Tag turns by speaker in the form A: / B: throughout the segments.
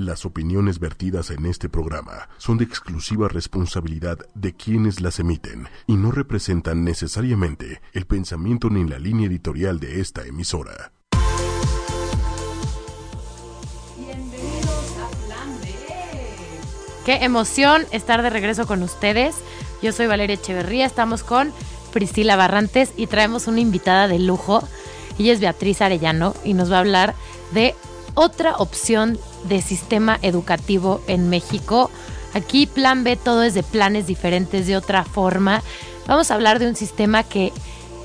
A: Las opiniones vertidas en este programa son de exclusiva responsabilidad de quienes las emiten y no representan necesariamente el pensamiento ni la línea editorial de esta emisora.
B: Bienvenidos a Plan B. Qué emoción estar de regreso con ustedes. Yo soy Valeria Echeverría, estamos con Priscila Barrantes y traemos una invitada de lujo. Ella es Beatriz Arellano y nos va a hablar de otra opción de sistema educativo en México. Aquí plan B todo es de planes diferentes, de otra forma. Vamos a hablar de un sistema que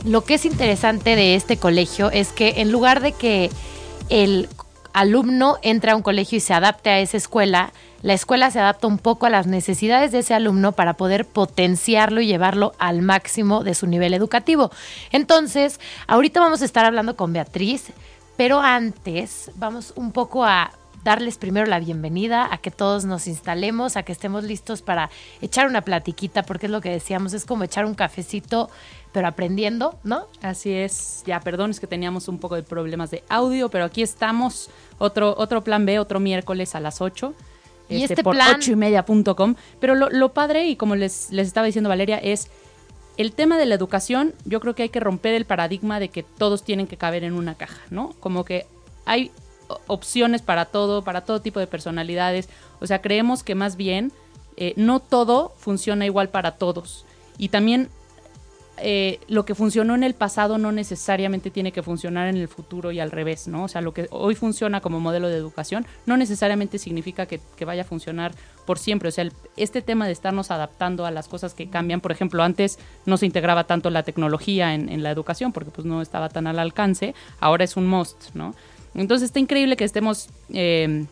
B: lo que es interesante de este colegio es que en lugar de que el alumno entre a un colegio y se adapte a esa escuela, la escuela se adapta un poco a las necesidades de ese alumno para poder potenciarlo y llevarlo al máximo de su nivel educativo. Entonces, ahorita vamos a estar hablando con Beatriz, pero antes vamos un poco a darles primero la bienvenida, a que todos nos instalemos, a que estemos listos para echar una platiquita, porque es lo que decíamos, es como echar un cafecito, pero aprendiendo, ¿no?
C: Así es, ya perdón, es que teníamos un poco de problemas de audio, pero aquí estamos, otro, otro plan B, otro miércoles a las 8.
B: Y este,
C: por
B: plan-
C: 8 y media.com. Pero lo, lo padre, y como les, les estaba diciendo Valeria, es el tema de la educación. Yo creo que hay que romper el paradigma de que todos tienen que caber en una caja, ¿no? Como que hay opciones para todo, para todo tipo de personalidades. O sea, creemos que más bien eh, no todo funciona igual para todos. Y también eh, lo que funcionó en el pasado no necesariamente tiene que funcionar en el futuro y al revés, ¿no? O sea, lo que hoy funciona como modelo de educación no necesariamente significa que, que vaya a funcionar por siempre. O sea, el- este tema de estarnos adaptando a las cosas que cambian, por ejemplo, antes no se integraba tanto la tecnología en, en la educación porque pues no estaba tan al alcance, ahora es un must, ¿no? Entonces está increíble que estemos... eh,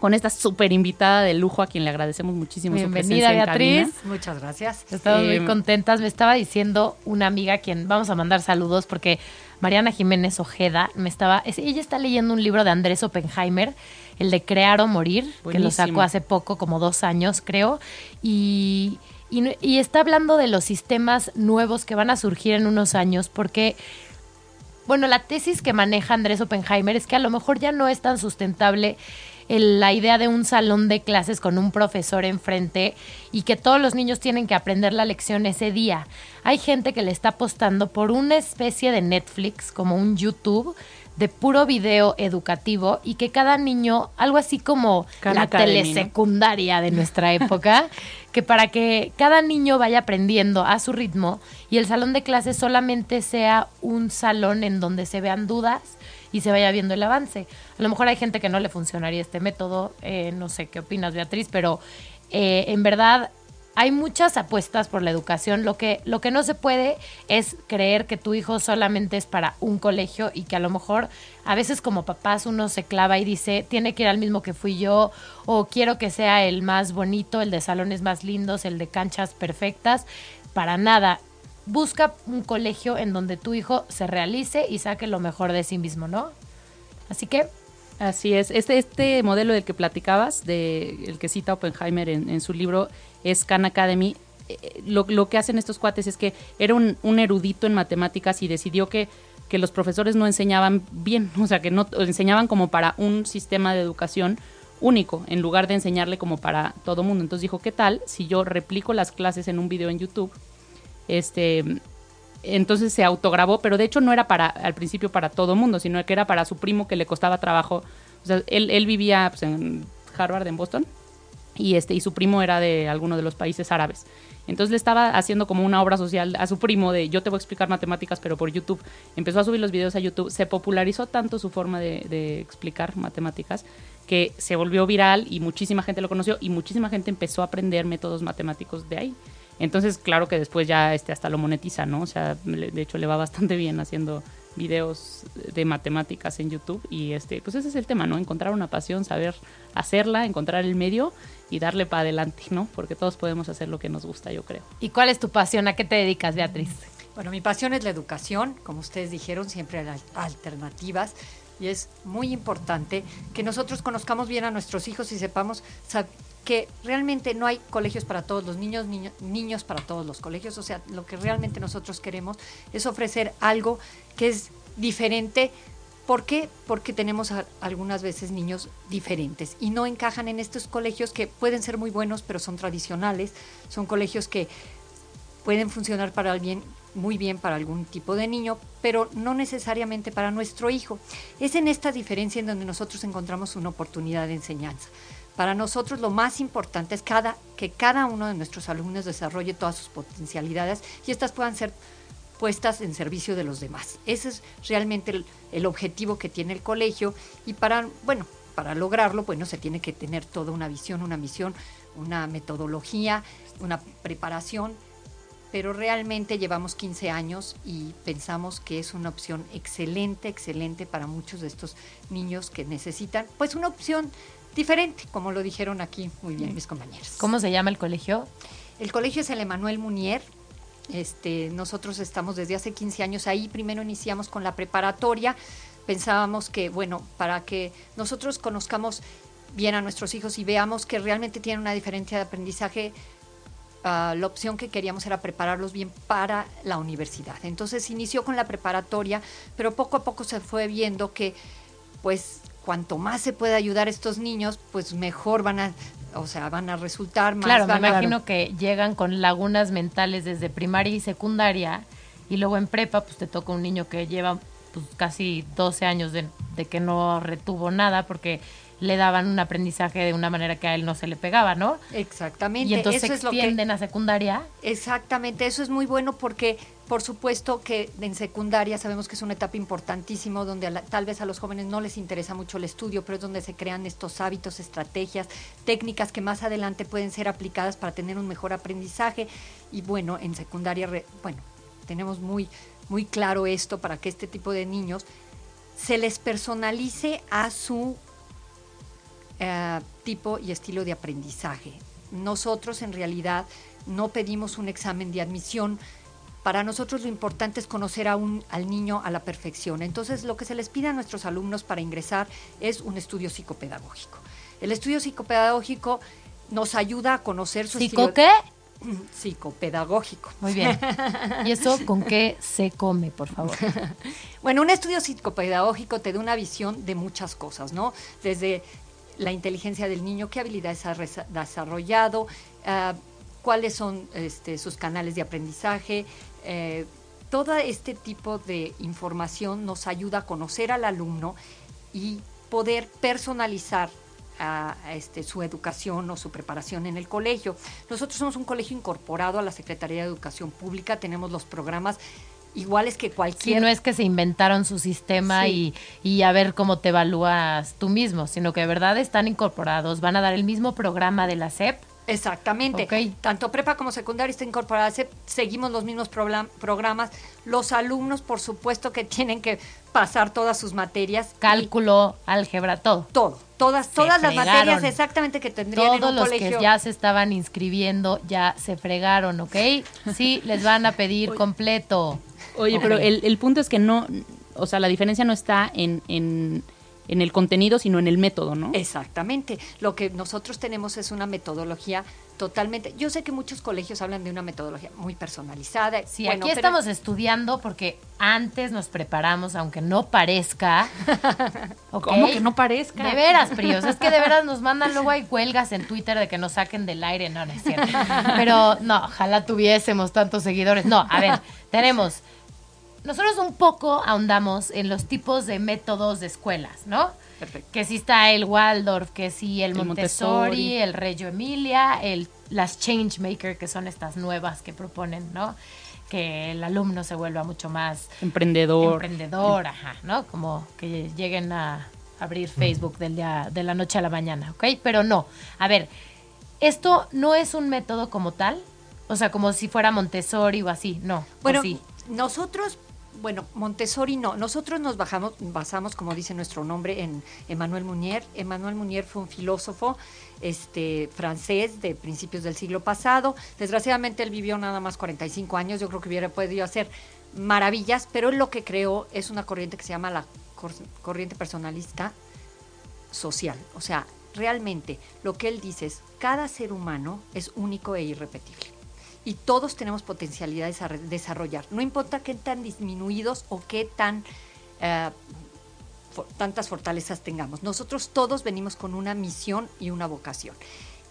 C: con esta súper invitada de lujo a quien le agradecemos muchísimo su
B: Bienvenida,
C: presencia en
B: Beatriz.
C: cabina.
D: Muchas gracias.
B: Estamos
C: Eh,
B: muy contentas. Me estaba diciendo una amiga a quien vamos a mandar saludos porque Mariana Jiménez Ojeda me estaba. es- ella está leyendo un libro de Andrés Oppenheimer, el de Crear o Morir, que lo sacó hace poco, como dos años, creo. Y, y y está hablando de los sistemas nuevos que van a surgir en unos años porque. Bueno, la tesis que maneja Andrés Oppenheimer es que a lo mejor ya no es tan sustentable el- la idea de un salón de clases con un profesor enfrente y que todos los niños tienen que aprender la lección ese día. Hay gente que le está apostando por una especie de Netflix, como un YouTube, de puro video educativo y que cada niño, algo así como la
C: Academy, ¿no?
B: telesecundaria de nuestra época, que para que cada niño vaya aprendiendo a su ritmo y el salón de clases solamente sea un salón en donde se vean dudas y se vaya viendo el avance. A lo mejor hay gente que no le funcionaría este método, eh, no sé qué opinas Beatriz, pero eh, en verdad hay muchas apuestas por la educación. Lo que, lo que no se puede es creer que tu hijo solamente es para un colegio y que a lo mejor a veces como papás uno se clava y dice, tiene que ir al mismo que fui yo o quiero que sea el más bonito, el de salones más lindos, el de canchas perfectas. Para nada. Busca un colegio en donde tu hijo se realice y saque lo mejor de sí mismo, ¿no? Así que
C: Así es. Este, este modelo del que platicabas, de, el que cita Oppenheimer en, su libro, es Khan Academy. Eh, Lo, lo que hacen estos cuates es que era un, un erudito en matemáticas y decidió que, que los profesores no enseñaban bien, o sea, que no enseñaban como para un sistema de educación único, en lugar de enseñarle como para todo mundo. Entonces dijo, ¿qué tal si yo replico las clases en un video en YouTube? Este, entonces se autograbó, pero de hecho no era para al principio para todo mundo, sino que era para su primo que le costaba trabajo. O sea, él, vivía pues, en Harvard, en Boston, y este y su primo era de alguno de los países árabes. Entonces le estaba haciendo como una obra social a su primo de yo te voy a explicar matemáticas, pero por YouTube. Empezó a subir los videos a YouTube. Se popularizó tanto su forma de explicar matemáticas que se volvió viral y muchísima gente lo conoció y muchísima gente empezó a aprender métodos matemáticos de ahí. Entonces, claro que después ya este hasta lo monetiza, ¿no? O sea, le- de hecho le va bastante bien haciendo videos de matemáticas en YouTube y este, pues ese es el tema, ¿no? Encontrar una pasión, saber hacerla, encontrar el medio y darle para adelante, ¿no? Porque todos podemos hacer lo que nos gusta, yo creo.
B: ¿Y cuál es tu pasión? ¿A qué te dedicas, Beatriz?
D: Bueno, mi pasión es la educación, como ustedes dijeron, siempre hay alternativas y es muy importante que nosotros conozcamos bien a nuestros hijos y sepamos sab- que realmente no hay colegios para todos los niños, niño- niños para todos los colegios. O sea, lo que realmente nosotros queremos es ofrecer algo que es diferente ¿Por qué? Porque tenemos algunas veces niños diferentes y no encajan en estos colegios que pueden ser muy buenos, pero son tradicionales, son colegios que pueden funcionar para el bien, muy bien para algún tipo de niño, pero no necesariamente para nuestro hijo. Es en esta diferencia en donde nosotros encontramos una oportunidad de enseñanza. Para nosotros lo más importante es cada, que cada uno de nuestros alumnos desarrolle todas sus potencialidades y estas puedan ser puestas en servicio de los demás. Ese es realmente el, objetivo que tiene el colegio y para, bueno, para lograrlo, bueno, se tiene que tener toda una visión, una misión, una metodología, una preparación, pero realmente llevamos 15 años y pensamos que es una opción excelente, excelente para muchos de estos niños que necesitan, pues una opción diferente, como lo dijeron aquí muy bien mis compañeros.
B: ¿Cómo se llama el colegio?
D: El colegio es el Emanuel Munier, este, nosotros estamos desde hace 15 años ahí. Primero iniciamos con la preparatoria. Pensábamos que, bueno, para que nosotros conozcamos bien a nuestros hijos y veamos que realmente tienen una diferencia de aprendizaje, ah, la opción que queríamos era prepararlos bien para la universidad. Entonces inició con la preparatoria, pero poco a poco se fue viendo que, pues, cuanto más se puede ayudar a estos niños, pues mejor van a o sea, van a resultar más.
B: Claro, me imagino que llegan con lagunas mentales desde primaria y secundaria y luego en prepa pues te toca un niño que lleva pues casi 12 años de, de que no retuvo nada porque le daban un aprendizaje de una manera que a él no se le pegaba, ¿no?
D: Exactamente.
B: Y entonces se extienden a secundaria.
D: Exactamente, eso es muy bueno porque por supuesto que en secundaria sabemos que es una etapa importantísima donde tal vez a los jóvenes no les interesa mucho el estudio, pero es donde se crean estos hábitos, estrategias, técnicas que más adelante pueden ser aplicadas para tener un mejor aprendizaje. Y bueno, en secundaria, bueno, tenemos muy, muy claro esto para que este tipo de niños se les personalice a su eh, tipo y estilo de aprendizaje. Nosotros en realidad no pedimos un examen de admisión. Para nosotros lo importante es conocer a un, al niño a la perfección. Entonces lo que se les pide a nuestros alumnos para ingresar es un estudio psicopedagógico. El estudio psicopedagógico nos ayuda a conocer su
B: ¿Psico qué?
D: Psicopedagógico.
B: Muy bien. ¿Y eso con qué se come, por favor?
D: bueno, un estudio psicopedagógico te da una visión de muchas cosas, ¿no? Desde la inteligencia del niño, qué habilidades ha desarrollado, ah, cuáles son este, sus canales de aprendizaje. Eh, todo este tipo de información nos ayuda a conocer al alumno y poder personalizar este, su educación o su preparación en el colegio. Nosotros somos un colegio incorporado a la Secretaría de Educación Pública, tenemos los programas iguales que cualquier...
B: Sí, no es que se inventaron su sistema y, y, a ver cómo te evalúas tú mismo, sino que de verdad están incorporados, van a dar el mismo programa de la SEP.
D: Exactamente. Tanto prepa como secundaria está incorporada. SEP, seguimos los mismos programas. Los alumnos, por supuesto, que tienen que pasar todas sus materias.
B: Cálculo, álgebra, todo.
D: Todo. Todas, todas las materias exactamente que tendrían
B: Todos
D: en un
B: los que ya se estaban inscribiendo ya se fregaron, ¿ok? Sí, les van a pedir completo.
C: Oye, pero el, el, punto es que no, o sea, la diferencia no está en, en, en, el contenido, sino en el método, ¿no?
D: Exactamente. Lo que nosotros tenemos es una metodología totalmente. Yo sé que muchos colegios hablan de una metodología muy personalizada.
B: Sí, aquí estamos estudiando porque antes nos preparamos, aunque no parezca.
C: ¿Cómo que no parezca?
B: De veras, Prios. Es que de veras nos mandan luego hay huelgas en Twitter de que nos saquen del aire. No, no es cierto. Pero no, ojalá tuviésemos tantos seguidores. No, a ver, tenemos nosotros un poco ahondamos en los tipos de métodos de escuelas, ¿no? Perfecto. Que si está el Waldorf, que si el, Montessori, el Reggio Emilia, el, las Changemaker, que son estas nuevas que proponen, ¿no? Que el alumno se vuelva mucho más...
C: Emprendedor.
B: Emprendedor, ajá, ¿no? Como que lleguen a abrir Facebook del día, de la noche a la mañana, ¿ok? Pero no. A ver, esto no es un método como tal, o sea, como si fuera Montessori o así, no.
D: Bueno, nosotros bueno, Montessori no. Nosotros nos bajamos, basamos, como dice nuestro nombre, en Emmanuel Munier. Emmanuel Munier fue un filósofo este, francés de principios del siglo pasado. Desgraciadamente él vivió nada más 45 años. Yo creo que hubiera podido hacer maravillas, pero él lo que creó es una corriente que se llama la corriente personalista social. O sea, realmente lo que él dice es, cada ser humano es único e irrepetible y todos tenemos potencialidades a desarrollar. No importa qué tan disminuidos o qué tan, eh, tantas fortalezas tengamos. Nosotros todos venimos con una misión y una vocación.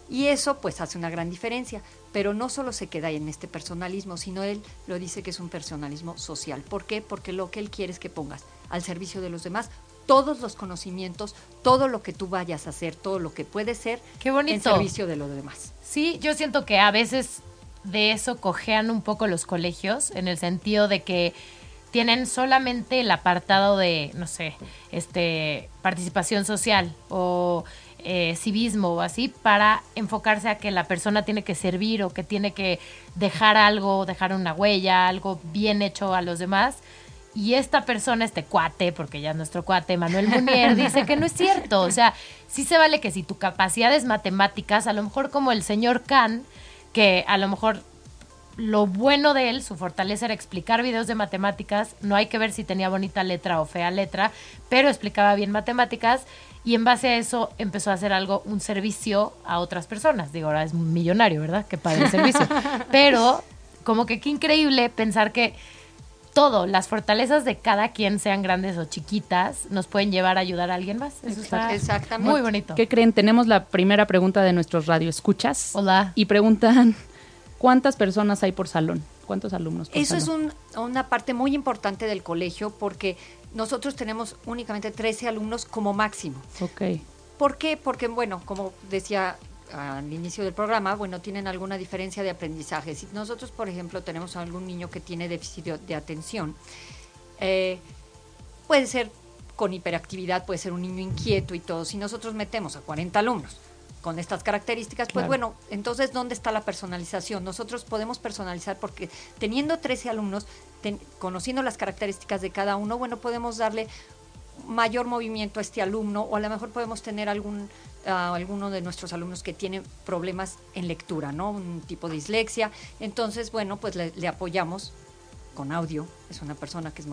D: Y eso pues hace una gran diferencia, pero no solo se queda en este personalismo, sino él lo dice que es un personalismo social. ¿Por qué? Porque lo que él quiere es que pongas al servicio de los demás todos los conocimientos, todo lo que tú vayas a hacer, todo lo que puede ser
B: Qué bonito.
D: en servicio de los demás.
B: Sí, yo siento que a veces de eso cojean un poco los colegios, en el sentido de que tienen solamente el apartado de, no sé, este, participación social o eh, civismo o así, para enfocarse a que la persona tiene que servir o que tiene que dejar algo, dejar una huella, algo bien hecho a los demás. Y esta persona, este cuate, porque ya es nuestro cuate, Manuel Munier, dice que no es cierto. O sea, sí se vale que si tu capacidad es matemáticas, a lo mejor como el señor Kahn, que a lo mejor lo bueno de él, su fortaleza era explicar videos de matemáticas, no hay que ver si tenía bonita letra o fea letra, pero explicaba bien matemáticas y en base a eso empezó a hacer algo, un servicio a otras personas. Digo, ahora es un millonario, ¿verdad? Qué padre el servicio. Pero como que qué increíble pensar que todo, las fortalezas de cada quien, sean grandes o chiquitas, nos pueden llevar a ayudar a alguien más. Eso está
D: Exactamente.
B: muy bonito.
C: ¿Qué creen? Tenemos la primera pregunta de nuestros radioescuchas.
B: Hola.
C: Y preguntan, ¿cuántas personas hay por salón? ¿Cuántos alumnos por
D: Eso es un- una parte muy importante del colegio porque nosotros tenemos únicamente 13 alumnos como máximo.
C: Ok.
D: ¿Por qué? Porque, bueno, como decía al inicio del programa, bueno, tienen alguna diferencia de aprendizaje. Si nosotros, por ejemplo, tenemos algún niño que tiene déficit de, de atención, eh, puede ser con hiperactividad, puede ser un niño inquieto y todo. Si nosotros metemos a 40 alumnos con estas características, pues
C: Claro.
D: bueno, entonces, ¿dónde está la personalización? Nosotros podemos personalizar porque teniendo 13 alumnos, ten- conociendo las características de cada uno, bueno, podemos darle mayor movimiento a este alumno o a lo mejor podemos tener algún ah, alguno de nuestros alumnos que tiene problemas en lectura, ¿no? Un tipo de dislexia. Entonces, bueno, pues le, apoyamos con audio. Es una persona que es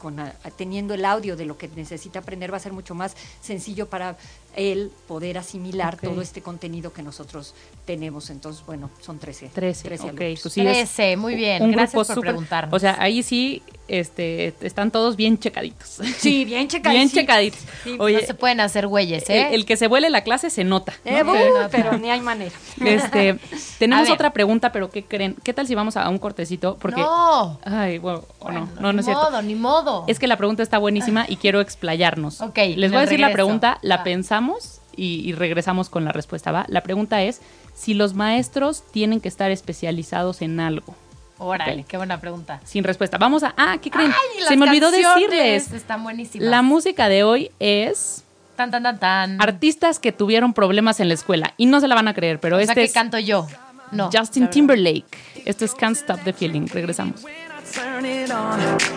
D: con, ah, teniendo el audio de lo que necesita aprender va a ser mucho más sencillo para él poder asimilar todo este contenido que nosotros tenemos. Entonces, bueno, son 13.
C: 13,
D: 13
C: ok.
D: alumnos.
C: Pues sí, es
B: 13, muy bien.
C: un
B: Gracias
C: grupo
B: por
C: súper-
B: preguntarnos.
C: O sea, ahí sí este, están todos bien checaditos.
D: Sí, bien checadísimo.
C: bien checaditos.
D: Sí,
C: Oye,
B: no se pueden hacer güeyes, ¿eh?
C: el, el que se vuele la clase se nota.
D: Eh,
C: ¿no?
D: pero ni hay manera.
C: Este, tenemos otra pregunta, pero ¿qué creen? ¿Qué tal si vamos a un cortecito? Porque,
B: no.
C: ay, bueno, o no,
B: Bueno,
C: no, no es
B: ni
C: cierto.
B: modo, ni modo.
C: Es que la pregunta está buenísima y quiero explayarnos.
B: Ok,
C: Les voy a
B: el
C: decir la pregunta, la pensamos y, y regresamos con la respuesta, ¿va? La pregunta es si los maestros tienen que estar especializados en algo.
B: Órale,
C: Ok.
B: qué buena pregunta.
C: Sin respuesta. Vamos a... Ah, ¿qué creen?
B: Ay,
C: Se me olvidó decirles.
B: Están buenísimas.
C: La música de hoy es
B: Tan, tan, tan, tan.
C: artistas que tuvieron problemas en la escuela. Y no se la van a creer, pero
B: o
C: este
B: sea, que
C: es
B: canto yo. No.
C: Justin. Timberlake. Esto es Can't Stop the Feeling. Regresamos.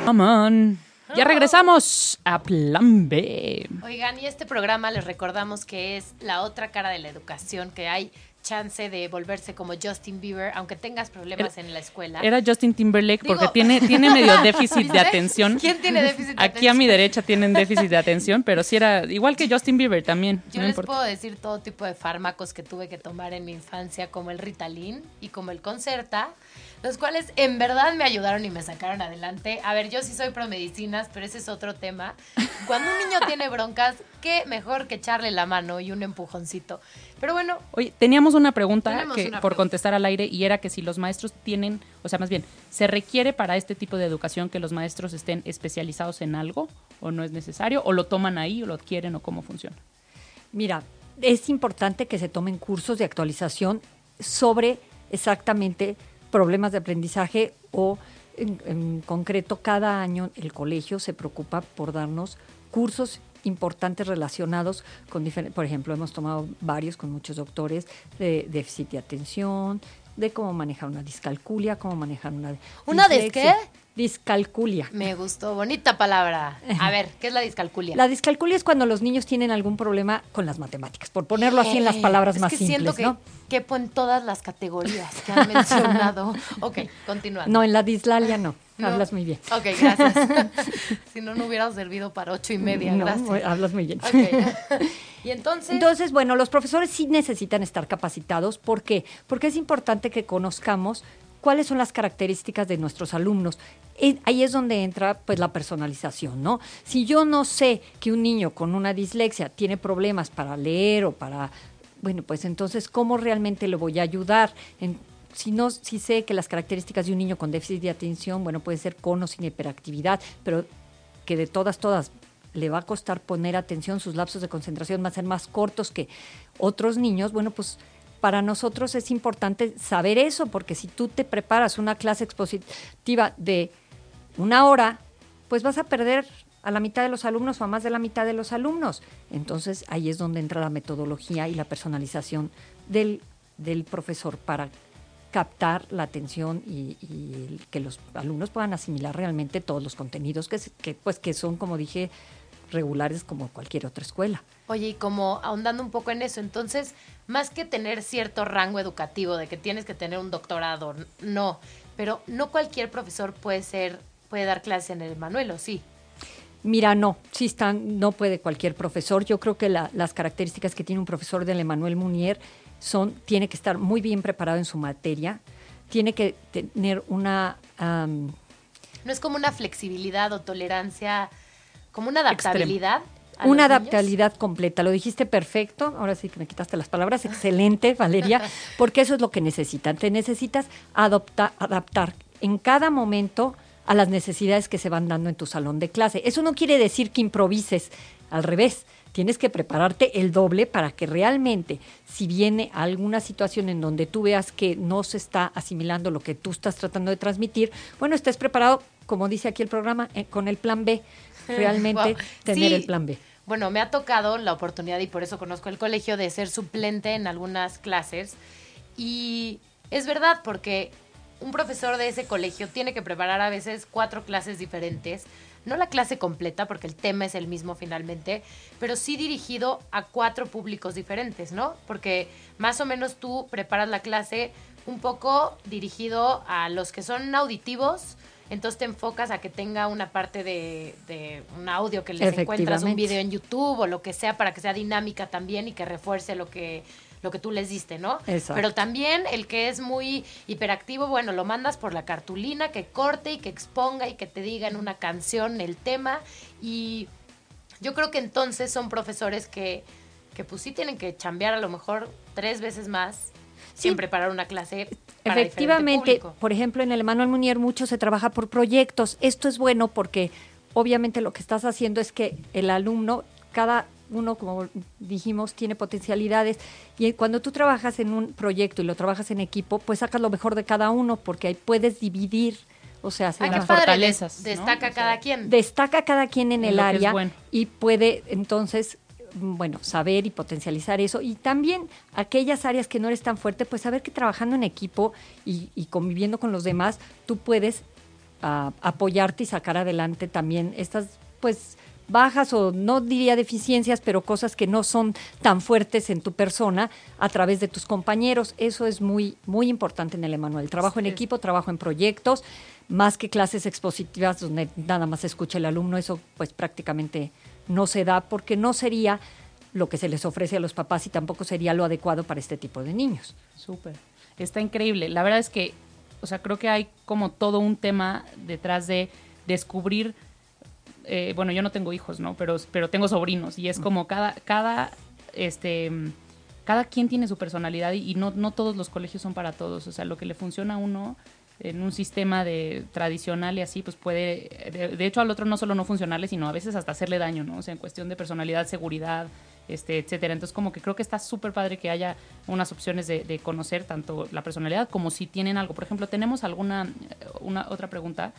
C: Come on. Ya regresamos a Plan B.
B: Oigan, y este programa les recordamos que es la otra cara de la educación, que hay chance de volverse como Justin Bieber, aunque tengas problemas en la escuela.
C: Era Justin Timberlake
B: Digo-
C: porque tiene, tiene medio déficit de atención.
B: ¿Quién tiene déficit de
C: Aquí a mi derecha tienen déficit de atención, pero sí era igual que Justin Bieber también.
B: Yo
C: no
B: les
C: importa.
B: puedo decir todo tipo de fármacos que tuve que tomar en mi infancia, como el Ritalin y como el Concerta, los cuales en verdad me ayudaron y me sacaron adelante. A ver, yo sí soy pro medicinas, pero ese es otro tema. Cuando un niño tiene broncas, qué mejor que echarle la mano y un empujoncito. Pero bueno,
C: Oye, teníamos una pregunta que,
B: una
C: por
B: pregunta.
C: contestar al aire y era que si los maestros tienen, o sea, más bien, ¿se requiere para este tipo de educación que los maestros estén especializados en algo o no es necesario? ¿O lo toman ahí o lo adquieren o cómo funciona?
D: Mira, es importante que se tomen cursos de actualización sobre exactamente problemas de aprendizaje o en, concreto cada año el colegio se preocupa por darnos cursos importantes relacionados con diferentes, por ejemplo, hemos tomado varios con muchos doctores de déficit de atención, de cómo manejar una discalculia, cómo manejar una
B: ¿Una de qué?
D: Discalculia.
B: me gustó, bonita palabra. A ver, ¿qué es la discalculia?
D: La discalculia es cuando los niños tienen algún problema con las matemáticas, por ponerlo así en las palabras
B: es
D: más
B: que
D: simples,
B: siento que
D: ¿no?
B: quepo en todas las categorías que han mencionado. ok, continuando.
D: No, en la dislalia no.
B: No.
D: Hablas muy bien.
B: Ok, gracias. si no, no hubiera servido para ocho y media.
D: No,
B: gracias.
D: hablas muy bien.
B: Ok. y entonces,
D: Entonces, bueno, los profesores sí necesitan estar capacitados. ¿Por qué? Porque es importante que conozcamos cuáles son las características de nuestros alumnos. Ahí es donde entra pues la personalización, ¿no? Si yo no sé que un niño con una dislexia tiene problemas para leer o para bueno, pues entonces, ¿cómo realmente le voy a ayudar? Si no, si sé que las características de un niño con déficit de atención, bueno, puede ser con o sin hiperactividad, pero que de todas, todas le va a costar poner atención, sus lapsos de concentración van a ser más cortos que otros niños, bueno, pues para nosotros es importante saber eso, porque si tú te preparas una clase expositiva de una hora, pues vas a perder a la mitad de los alumnos o a más de la mitad de los alumnos. Entonces ahí es donde entra la metodología y la personalización del, del profesor para captar la atención y, que los alumnos puedan asimilar realmente todos los contenidos que, que, pues, que son, como dije, regulares como cualquier otra escuela.
B: Oye, y como ahondando un poco en eso, entonces, más que tener cierto rango educativo de que tienes que tener un doctorado, no, pero no cualquier profesor puede ser, puede dar clase en el Manuel, ¿o sí?
D: Mira, no, sí están, no puede cualquier profesor. Yo creo que las características que tiene un profesor del Emanuel Munier son, tiene que estar muy bien preparado en su materia, tiene que tener una...
B: no es como una flexibilidad o tolerancia, como una adaptabilidad.
D: Una adaptabilidad completa, lo dijiste perfecto, ahora sí que me quitaste las palabras, excelente Valeria, porque eso es lo que necesitan, te necesitas adoptar, adaptar en cada momento a las necesidades que se van dando en tu salón de clase. Eso no quiere decir que improvises, al revés, tienes que prepararte el doble para que realmente, si viene alguna situación en donde tú veas que no se está asimilando lo que tú estás tratando de transmitir, bueno, estés preparado, como dice aquí el programa, eh, con el plan B, realmente tener el plan B.
B: Bueno, me ha tocado la oportunidad y por eso conozco el colegio de ser suplente en algunas clases y es verdad porque un profesor de ese colegio tiene que preparar a veces cuatro clases diferentes, no la clase completa porque el tema es el mismo finalmente, pero sí dirigido a cuatro públicos diferentes, ¿no? Porque más o menos tú preparas la clase un poco dirigido a los que son auditivos, entonces te enfocas a que tenga una parte de, de un audio que les encuentras un video en YouTube o lo que sea para que sea dinámica también y que refuerce lo que lo que tú les diste, ¿no? Exacto. Pero también el que es muy hiperactivo, bueno, lo mandas por la cartulina, que corte y que exponga y que te diga en una canción el tema. Y yo creo que entonces son profesores que, que pues sí tienen que chambear a lo mejor tres veces más sin preparar una clase.
D: Para Efectivamente, por ejemplo, en el Manuel Munier mucho se trabaja por proyectos. Esto es bueno porque obviamente lo que estás haciendo es que el alumno, cada uno, como dijimos, tiene potencialidades y cuando tú trabajas en un proyecto y lo trabajas en equipo, pues sacas lo mejor de cada uno porque ahí puedes dividir o sea,
B: las fortalezas. Destaca cada quien.
D: Destaca cada quien en, el área y puede entonces, bueno, saber y potencializar eso. Y también aquellas áreas que no eres tan fuerte, pues saber que trabajando en equipo y, conviviendo con los demás, tú puedes ah, apoyarte y sacar adelante también estas, pues, bajas o no diría deficiencias, pero cosas que no son tan fuertes en tu persona a través de tus compañeros. Eso es muy, muy importante en el Emanuel. Trabajo en equipo, trabajo en proyectos, más que clases expositivas donde nada más escucha el alumno, eso pues prácticamente no se da porque no sería lo que se les ofrece a los papás y tampoco sería lo adecuado para este tipo de niños.
C: Súper. Está increíble. La verdad es que, o sea, creo que hay como todo un tema detrás de descubrir eh, bueno, yo no tengo hijos, ¿no? Pero, pero tengo sobrinos y es como cada, cada, este, cada quien tiene su personalidad y, no, no todos los colegios son para todos. O sea, lo que le funciona a uno en un sistema de tradicional y así, pues puede, de, hecho al otro no solo no funcionarle, sino a veces hasta hacerle daño, ¿no? O sea, en cuestión de personalidad, seguridad, este, etcétera. Entonces, como que creo que está súper padre que haya unas opciones de, de, conocer tanto la personalidad como si tienen algo. Por ejemplo, tenemos alguna, una otra pregunta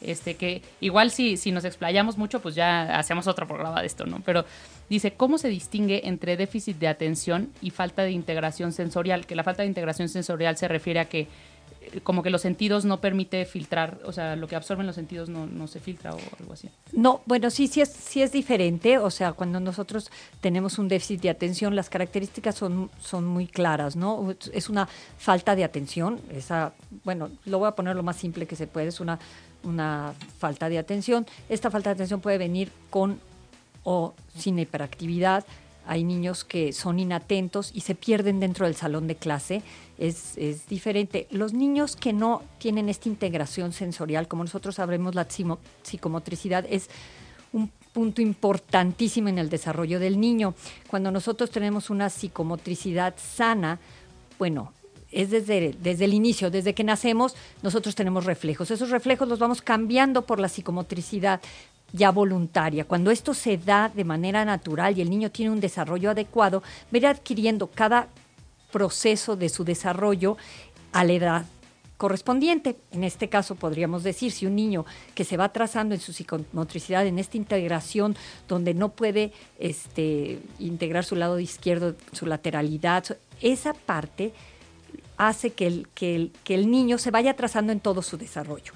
C: este que igual si, si nos explayamos mucho, pues ya hacemos otro programa de esto, ¿no? Pero dice, ¿cómo se distingue entre déficit de atención y falta de integración sensorial? Que la falta de integración sensorial se refiere a que eh, como que los sentidos no permite filtrar, o sea, lo que absorben los sentidos no, no se filtra o algo así.
D: No, bueno, sí, sí es, sí es diferente, o sea, cuando nosotros tenemos un déficit de atención, las características son, son muy claras, ¿no? Es una falta de atención, esa, bueno, lo voy a poner lo más simple que se puede, es una una falta de atención. Esta falta de atención puede venir con o sin hiperactividad. hay niños que son inatentos y se pierden dentro del salón de clase. Es, es diferente. Los niños que no tienen esta integración sensorial, como nosotros sabremos, la psicomotricidad es un punto importantísimo en el desarrollo del niño. Cuando nosotros tenemos una psicomotricidad sana, bueno, es desde, desde el inicio, desde que nacemos, nosotros tenemos reflejos. Esos reflejos los vamos cambiando por la psicomotricidad ya voluntaria. Cuando esto se da de manera natural y el niño tiene un desarrollo adecuado, va adquiriendo cada proceso de su desarrollo a la edad correspondiente. En este caso podríamos decir, si un niño que se va trazando en su psicomotricidad, en esta integración donde no puede este, integrar su lado izquierdo, su lateralidad, esa parte hace que el, que el, que el niño se vaya trazando en todo su desarrollo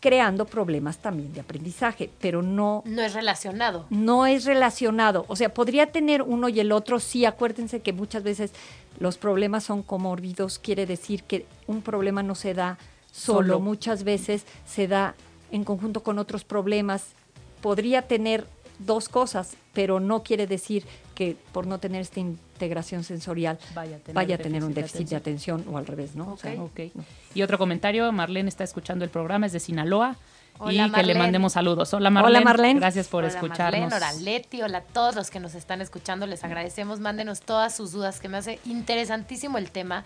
D: creando problemas también de aprendizaje, pero no...
B: No es relacionado.
D: No es relacionado. O sea, podría tener uno y el otro, sí, acuérdense que muchas veces los problemas son comórbidos, quiere decir que un problema no se da solo, muchas veces se da en conjunto con otros problemas. Podría tener dos cosas, pero no quiere decir que por no tener esta integración sensorial vaya a tener, un déficit de atención. o al revés, ¿no?
C: Y otro comentario, Marlene está escuchando el programa, es de Sinaloa. y que le mandemos saludos. Hola Marlene. Hola Marlene. Gracias por escucharnos.
B: hola Leti, hola a todos los que nos están escuchando. Les agradecemos. Mándenos todas sus dudas, que me hace interesantísimo el tema.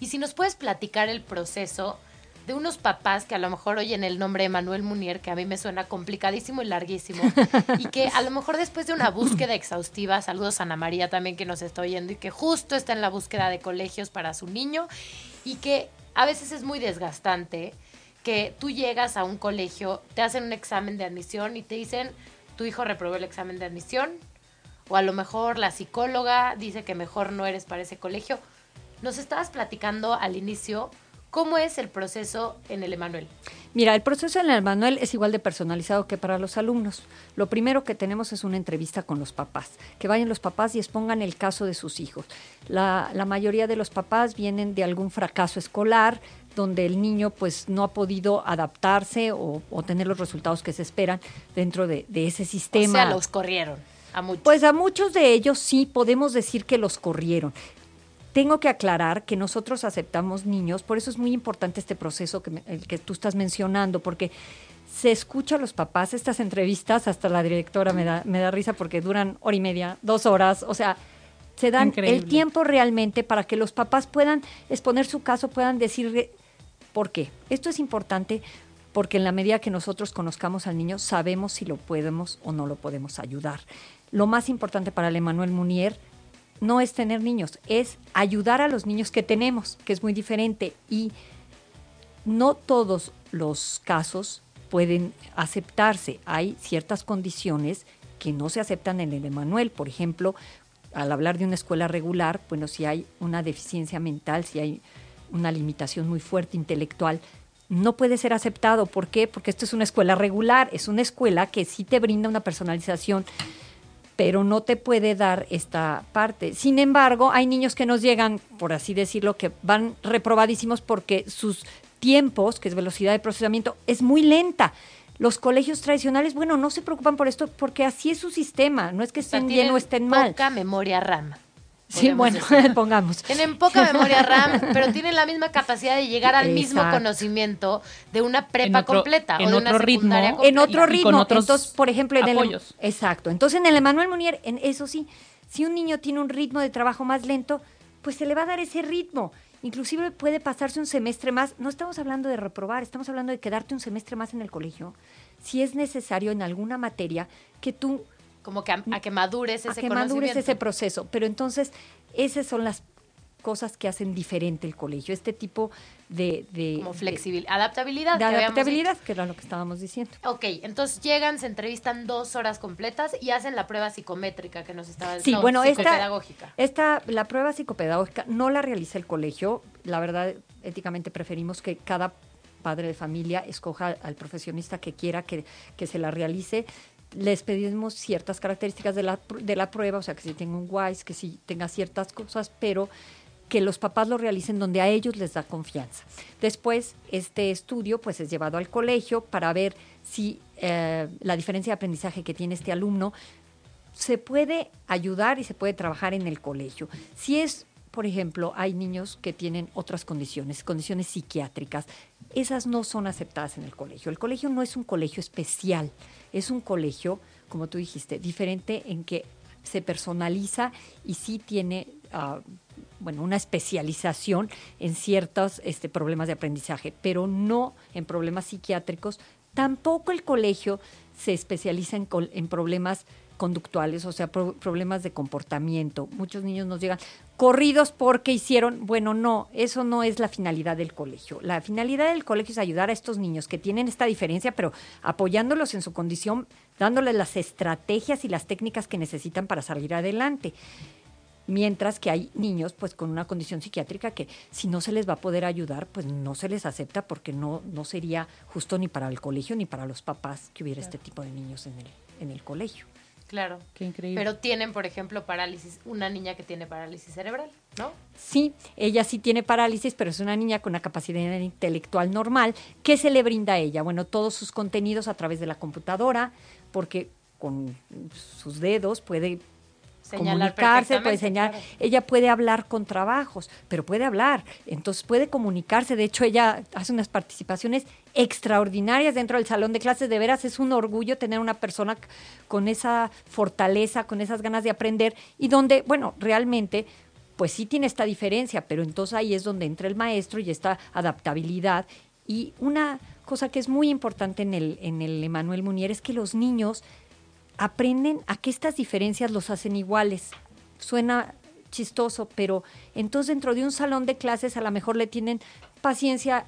B: Y si nos puedes platicar el proceso de unos papás que a lo mejor oyen el nombre de Manuel Munier, que a mí me suena complicadísimo y larguísimo, y que a lo mejor después de una búsqueda exhaustiva, saludos a Ana María también que nos está oyendo, y que justo está en la búsqueda de colegios para su niño, y que a veces es muy desgastante que tú llegas a un colegio, te hacen un examen de admisión y te dicen, tu hijo reprobó el examen de admisión, o a lo mejor la psicóloga dice que mejor no eres para ese colegio. Nos estabas platicando al inicio ¿Cómo es el proceso en el Emanuel?
D: Mira, el proceso en el Emanuel es igual de personalizado que para los alumnos. Lo primero que tenemos es una entrevista con los papás, que vayan los papás y expongan el caso de sus hijos. La, mayoría de los papás vienen de algún fracaso escolar, donde el niño pues no ha podido adaptarse o, tener los resultados que se esperan dentro de, de ese sistema. O
B: sea, los corrieron. A muchos.
D: Pues a muchos de ellos sí podemos decir que los corrieron. Tengo que aclarar que nosotros aceptamos niños, por eso es muy importante este proceso que, el que tú estás mencionando, porque se escucha a los papás, estas entrevistas, hasta la directora me da, me da risa porque duran hora y media, dos horas, o sea, se dan el tiempo realmente para que los papás puedan exponer su caso, puedan decir por qué. Esto es importante porque en la medida que nosotros conozcamos al niño, sabemos si lo podemos o no lo podemos ayudar. Lo más importante para el Emanuel Munier no es tener niños, es ayudar a los niños que tenemos, que es muy diferente. Y no todos los casos pueden aceptarse. Hay ciertas condiciones que no se aceptan en el Emanuel. Por ejemplo, al hablar de una escuela regular, bueno, si hay una deficiencia mental, si hay una limitación muy fuerte intelectual, no puede ser aceptado. ¿Por qué? Porque esto es una escuela regular, es una escuela que sí te brinda una personalización pero no te puede dar esta parte. Sin embargo, hay niños que nos llegan, por así decirlo, que van reprobadísimos porque sus tiempos, que es velocidad de procesamiento, es muy lenta. Los colegios tradicionales, bueno, no se preocupan por esto porque así es su sistema, no es que estén bien o estén mal.
B: Poca memoria RAM.
D: Sí, bueno, pongamos.
B: Tienen poca memoria RAM, pero tienen la misma capacidad de llegar al mismo conocimiento de una prepa completa
C: en
B: o de
C: otro
B: una
C: ritmo,
D: En otro ritmo. Entonces, por ejemplo, en el exacto. Entonces, en el Emanuel Munier, en eso sí, si un niño tiene un ritmo de trabajo más lento, pues se le va a dar ese ritmo. Inclusive puede pasarse un semestre más. No estamos hablando de reprobar, estamos hablando de quedarte un semestre más en el colegio. Si es necesario en alguna materia que tú
B: como que a, que madures ese
D: a que madures ese proceso. Pero entonces, esas son las cosas que hacen diferente el colegio, este tipo de... de
B: como flexibilidad, adaptabilidad.
D: De adaptabilidad, que era lo que estábamos diciendo.
B: Ok, entonces llegan, se entrevistan dos horas completas y hacen la prueba psicométrica que nos estaba
D: diciendo. Sí, bueno, psicopedagógica. Esta, esta, la prueba psicopedagógica no la realiza el colegio, la verdad, éticamente preferimos que cada padre de familia escoja al profesionista que quiera que, que se la realice les pedimos ciertas características de la, de la prueba, o sea, que si tenga un WISE, que si tenga ciertas cosas, pero que los papás lo realicen donde a ellos les da confianza. Después, este estudio pues es llevado al colegio para ver si eh, la diferencia de aprendizaje que tiene este alumno se puede ayudar y se puede trabajar en el colegio. Si es, por ejemplo, hay niños que tienen otras condiciones, condiciones psiquiátricas, esas no son aceptadas en el colegio. El colegio no es un colegio especial, es un colegio, como tú dijiste, diferente en que se personaliza y sí tiene uh, bueno, una especialización en ciertos este, problemas de aprendizaje, pero no en problemas psiquiátricos. Tampoco el colegio se especializa en, en problemas conductuales, o sea, problemas de comportamiento. Muchos niños nos llegan corridos porque hicieron, bueno, no, eso no es la finalidad del colegio. La finalidad del colegio es ayudar a estos niños que tienen esta diferencia, pero apoyándolos en su condición, dándoles las estrategias y las técnicas que necesitan para salir adelante mientras que hay niños pues con una condición psiquiátrica que si no se les va a poder ayudar, pues no se les acepta porque no, no sería justo ni para el colegio ni para los papás que hubiera este tipo de niños en el, en el colegio.
B: Claro.
C: Qué increíble.
B: Pero tienen, por ejemplo, parálisis, una niña que tiene parálisis cerebral, ¿no?
D: Sí, ella sí tiene parálisis, pero es una niña con una capacidad intelectual normal. ¿Qué se le brinda a ella? Bueno, todos sus contenidos a través de la computadora, porque con sus dedos puede comunicarse, puede enseñar, ella puede hablar con trabajos, pero puede hablar, entonces puede comunicarse, de hecho ella hace unas participaciones extraordinarias dentro del salón de clases, de veras es un orgullo tener una persona con esa fortaleza, con esas ganas de aprender y donde, bueno, realmente pues sí tiene esta diferencia, pero entonces ahí es donde entra el maestro y esta adaptabilidad. Y una cosa que es muy importante en el en el Emanuel Munier es que los niños aprenden a que estas diferencias los hacen iguales. Suena chistoso, pero entonces dentro de un salón de clases a lo mejor le tienen paciencia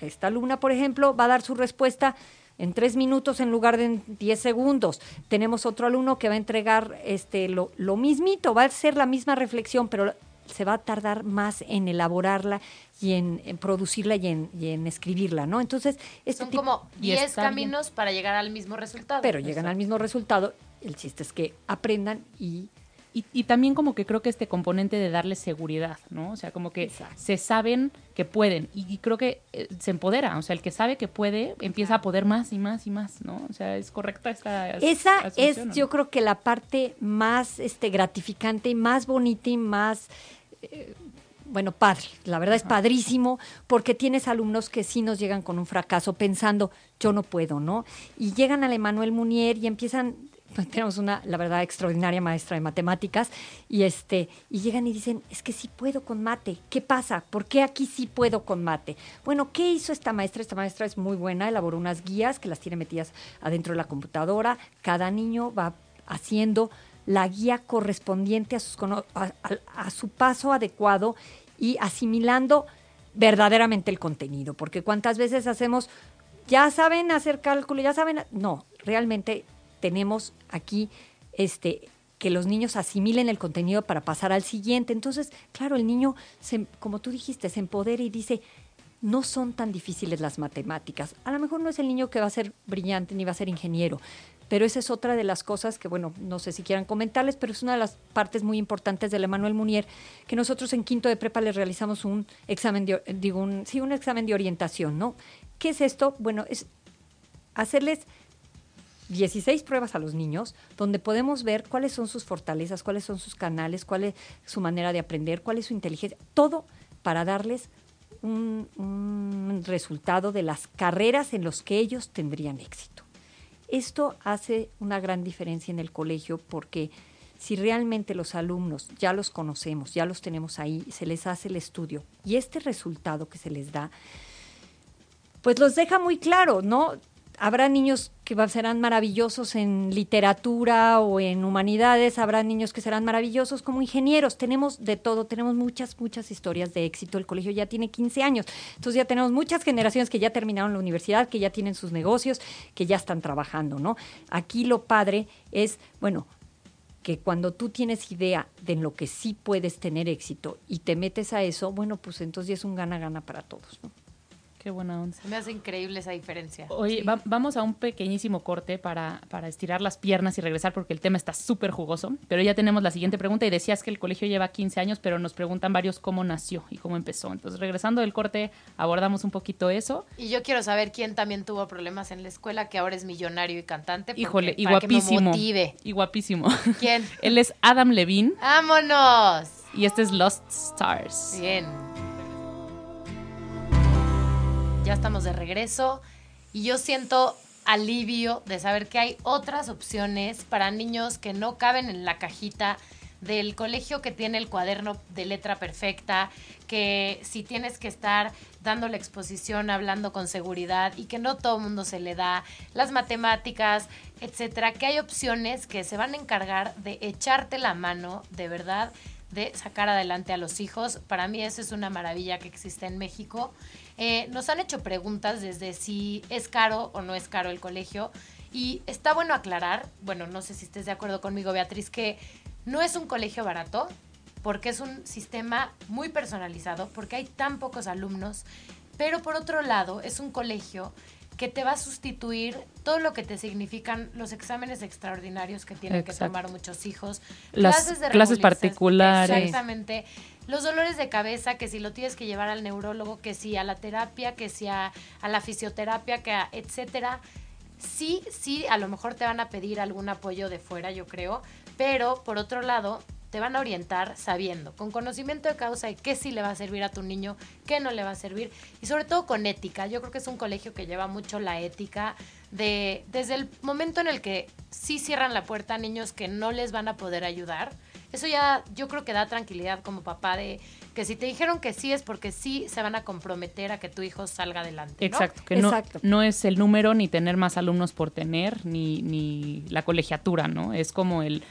D: a esta alumna, por ejemplo, va a dar su respuesta en tres minutos en lugar de en diez segundos. Tenemos otro alumno que va a entregar este, lo, lo mismito, va a ser la misma reflexión, pero se va a tardar más en elaborarla y en, producirla y en, escribirla, ¿no? Entonces,
B: este son como 10 caminos para llegar al mismo resultado.
D: Pero llegan al mismo resultado. El chiste es que aprendan y
C: y, también como que creo que este componente de darles seguridad, ¿no? O sea, como que se saben que pueden y, creo que eh, se empodera, o sea, el que sabe que puede empieza a poder más y más y más, ¿no? O sea, es correcta esta
D: Esa es yo creo que la parte más este gratificante y más bonita y más eh, bueno, padre, la verdad es padrísimo porque tienes alumnos que sí nos llegan con un fracaso pensando, yo no puedo, ¿no? Y llegan al Emanuel Munier y empiezan, pues, tenemos una, la verdad, extraordinaria maestra de matemáticas y este, y llegan y dicen, es que sí puedo con mate, ¿qué pasa? ¿Por qué aquí sí puedo con mate? Bueno, ¿qué hizo esta maestra? Esta maestra es muy buena, elaboró unas guías que las tiene metidas adentro de la computadora, cada niño va haciendo la guía correspondiente a, sus, a, su paso adecuado y asimilando verdaderamente el contenido, porque cuántas veces hacemos, ya saben hacer cálculo, ya saben, no, realmente tenemos aquí este que los niños asimilen el contenido para pasar al siguiente. Entonces, claro, el niño, se, como tú dijiste, se empodera y dice, no son tan difíciles las matemáticas. A lo mejor no es el niño que va a ser brillante ni va a ser ingeniero, pero esa es otra de las cosas que, bueno, no sé si quieran comentarles, pero es una de las partes muy importantes del Emanuel Munier, que nosotros en quinto de prepa les realizamos un examen de, digo, un, sí, un examen de orientación, ¿no? ¿Qué es esto? Bueno, es hacerles 16 pruebas a los niños donde podemos ver cuáles son sus fortalezas, cuáles son sus canales, cuál es su manera de aprender, cuál es su inteligencia, todo para darles un, un resultado de las carreras en los que ellos tendrían éxito. Esto hace una gran diferencia en el colegio porque si realmente los alumnos ya los conocemos, ya los tenemos ahí, se les hace el estudio y este resultado que se les da, pues los deja muy claro, ¿no? Habrá niños que serán maravillosos en literatura o en humanidades, habrá niños que serán maravillosos como ingenieros. Tenemos de todo, tenemos muchas, muchas historias de éxito. El colegio ya tiene 15 años, entonces ya tenemos muchas generaciones que ya terminaron la universidad, que ya tienen sus negocios, que ya están trabajando, ¿no? Aquí lo padre es, bueno, que cuando tú tienes idea de en lo que sí puedes tener éxito y te metes a eso, bueno, pues entonces es un gana-gana para todos.
C: Qué buena onda.
B: Se me hace increíble esa diferencia.
C: Oye,
B: Sí.
C: va- vamos a un pequeñísimo corte para, para estirar las piernas y regresar porque el tema está súper jugoso. Pero ya tenemos la siguiente pregunta y decías que el colegio lleva 15 años, pero nos preguntan varios cómo nació y cómo empezó. Entonces, regresando del corte, abordamos un poquito eso.
B: Y yo quiero saber quién también tuvo problemas en la escuela, que ahora es millonario y cantante. porque-
C: Híjole, y
B: para que me
C: guapísimo.
B: motive.
C: Y guapísimo.
B: ¿Quién?
C: Él es Adam Levine
B: ¡Vámonos!
C: y este es Lost Stars.
B: Bien. Ya estamos de regreso y yo siento alivio de saber que hay otras opciones para niños que no caben en la cajita del colegio que tiene el cuaderno de letra perfecta, que si tienes que estar dando la exposición, hablando con seguridad y que no todo el mundo se le da, las matemáticas, etcétera, que hay opciones que se van a encargar de echarte la mano, de verdad, de sacar adelante a los hijos. Para mí eso es una maravilla que existe en México. Eh, nos han hecho preguntas desde si es caro o no es caro el colegio. Y está bueno aclarar, bueno, no sé si estés de acuerdo conmigo, Beatriz, que no es un colegio barato, porque es un sistema muy personalizado, porque hay tan pocos alumnos, pero por otro lado es un colegio que te va a sustituir todo lo que te significan los exámenes extraordinarios que tienen
C: Exacto.
B: que tomar muchos hijos,
C: Las
B: clases de
C: clases particulares.
B: Exactamente. Los dolores de cabeza, que si lo tienes que llevar al neurólogo, que si a la terapia, que si a, la fisioterapia, que a, etcétera. Sí, sí, a lo mejor te van a pedir algún apoyo de fuera, yo creo, pero por otro lado, te van a orientar sabiendo, con conocimiento de causa de qué sí le va a servir a tu niño, qué no le va a servir, y sobre todo con ética. Yo creo que es un colegio que lleva mucho la ética de desde el momento en el que sí cierran la puerta a niños que no les van a poder ayudar. Eso ya yo creo que da tranquilidad como papá de que si te dijeron que sí es porque sí se van a comprometer a que tu hijo salga adelante. ¿no?
C: Exacto, que no,
D: Exacto.
C: no es el número ni tener más alumnos por tener, ni, ni la colegiatura, ¿no? Es como el,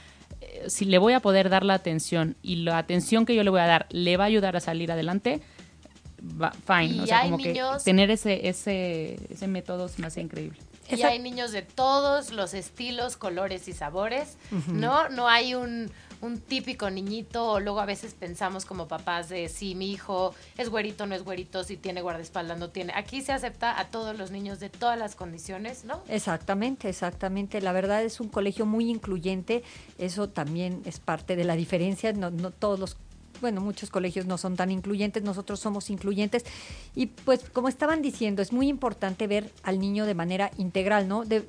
C: eh, si le voy a poder dar la atención y la atención que yo le voy a dar le va a ayudar a salir adelante, va, fine.
B: Y
C: o sea,
B: hay
C: como
B: niños-
C: que tener ese, ese, ese método se me hace increíble.
B: Y
D: Esa-
B: hay niños de todos los estilos, colores y sabores, ¿no? No hay un, un típico niñito, o luego a veces pensamos como papás de si mi hijo es güerito, no es güerito, si tiene guardaespaldas, no tiene. Aquí se acepta a todos los niños de todas las condiciones, ¿no?
D: Exactamente, exactamente. La verdad es un colegio muy incluyente. Eso también es parte de la diferencia. No, no todos los, bueno, muchos colegios no son tan incluyentes. Nosotros somos incluyentes. Y pues, como estaban diciendo, es muy importante ver al niño de manera integral, ¿no? De-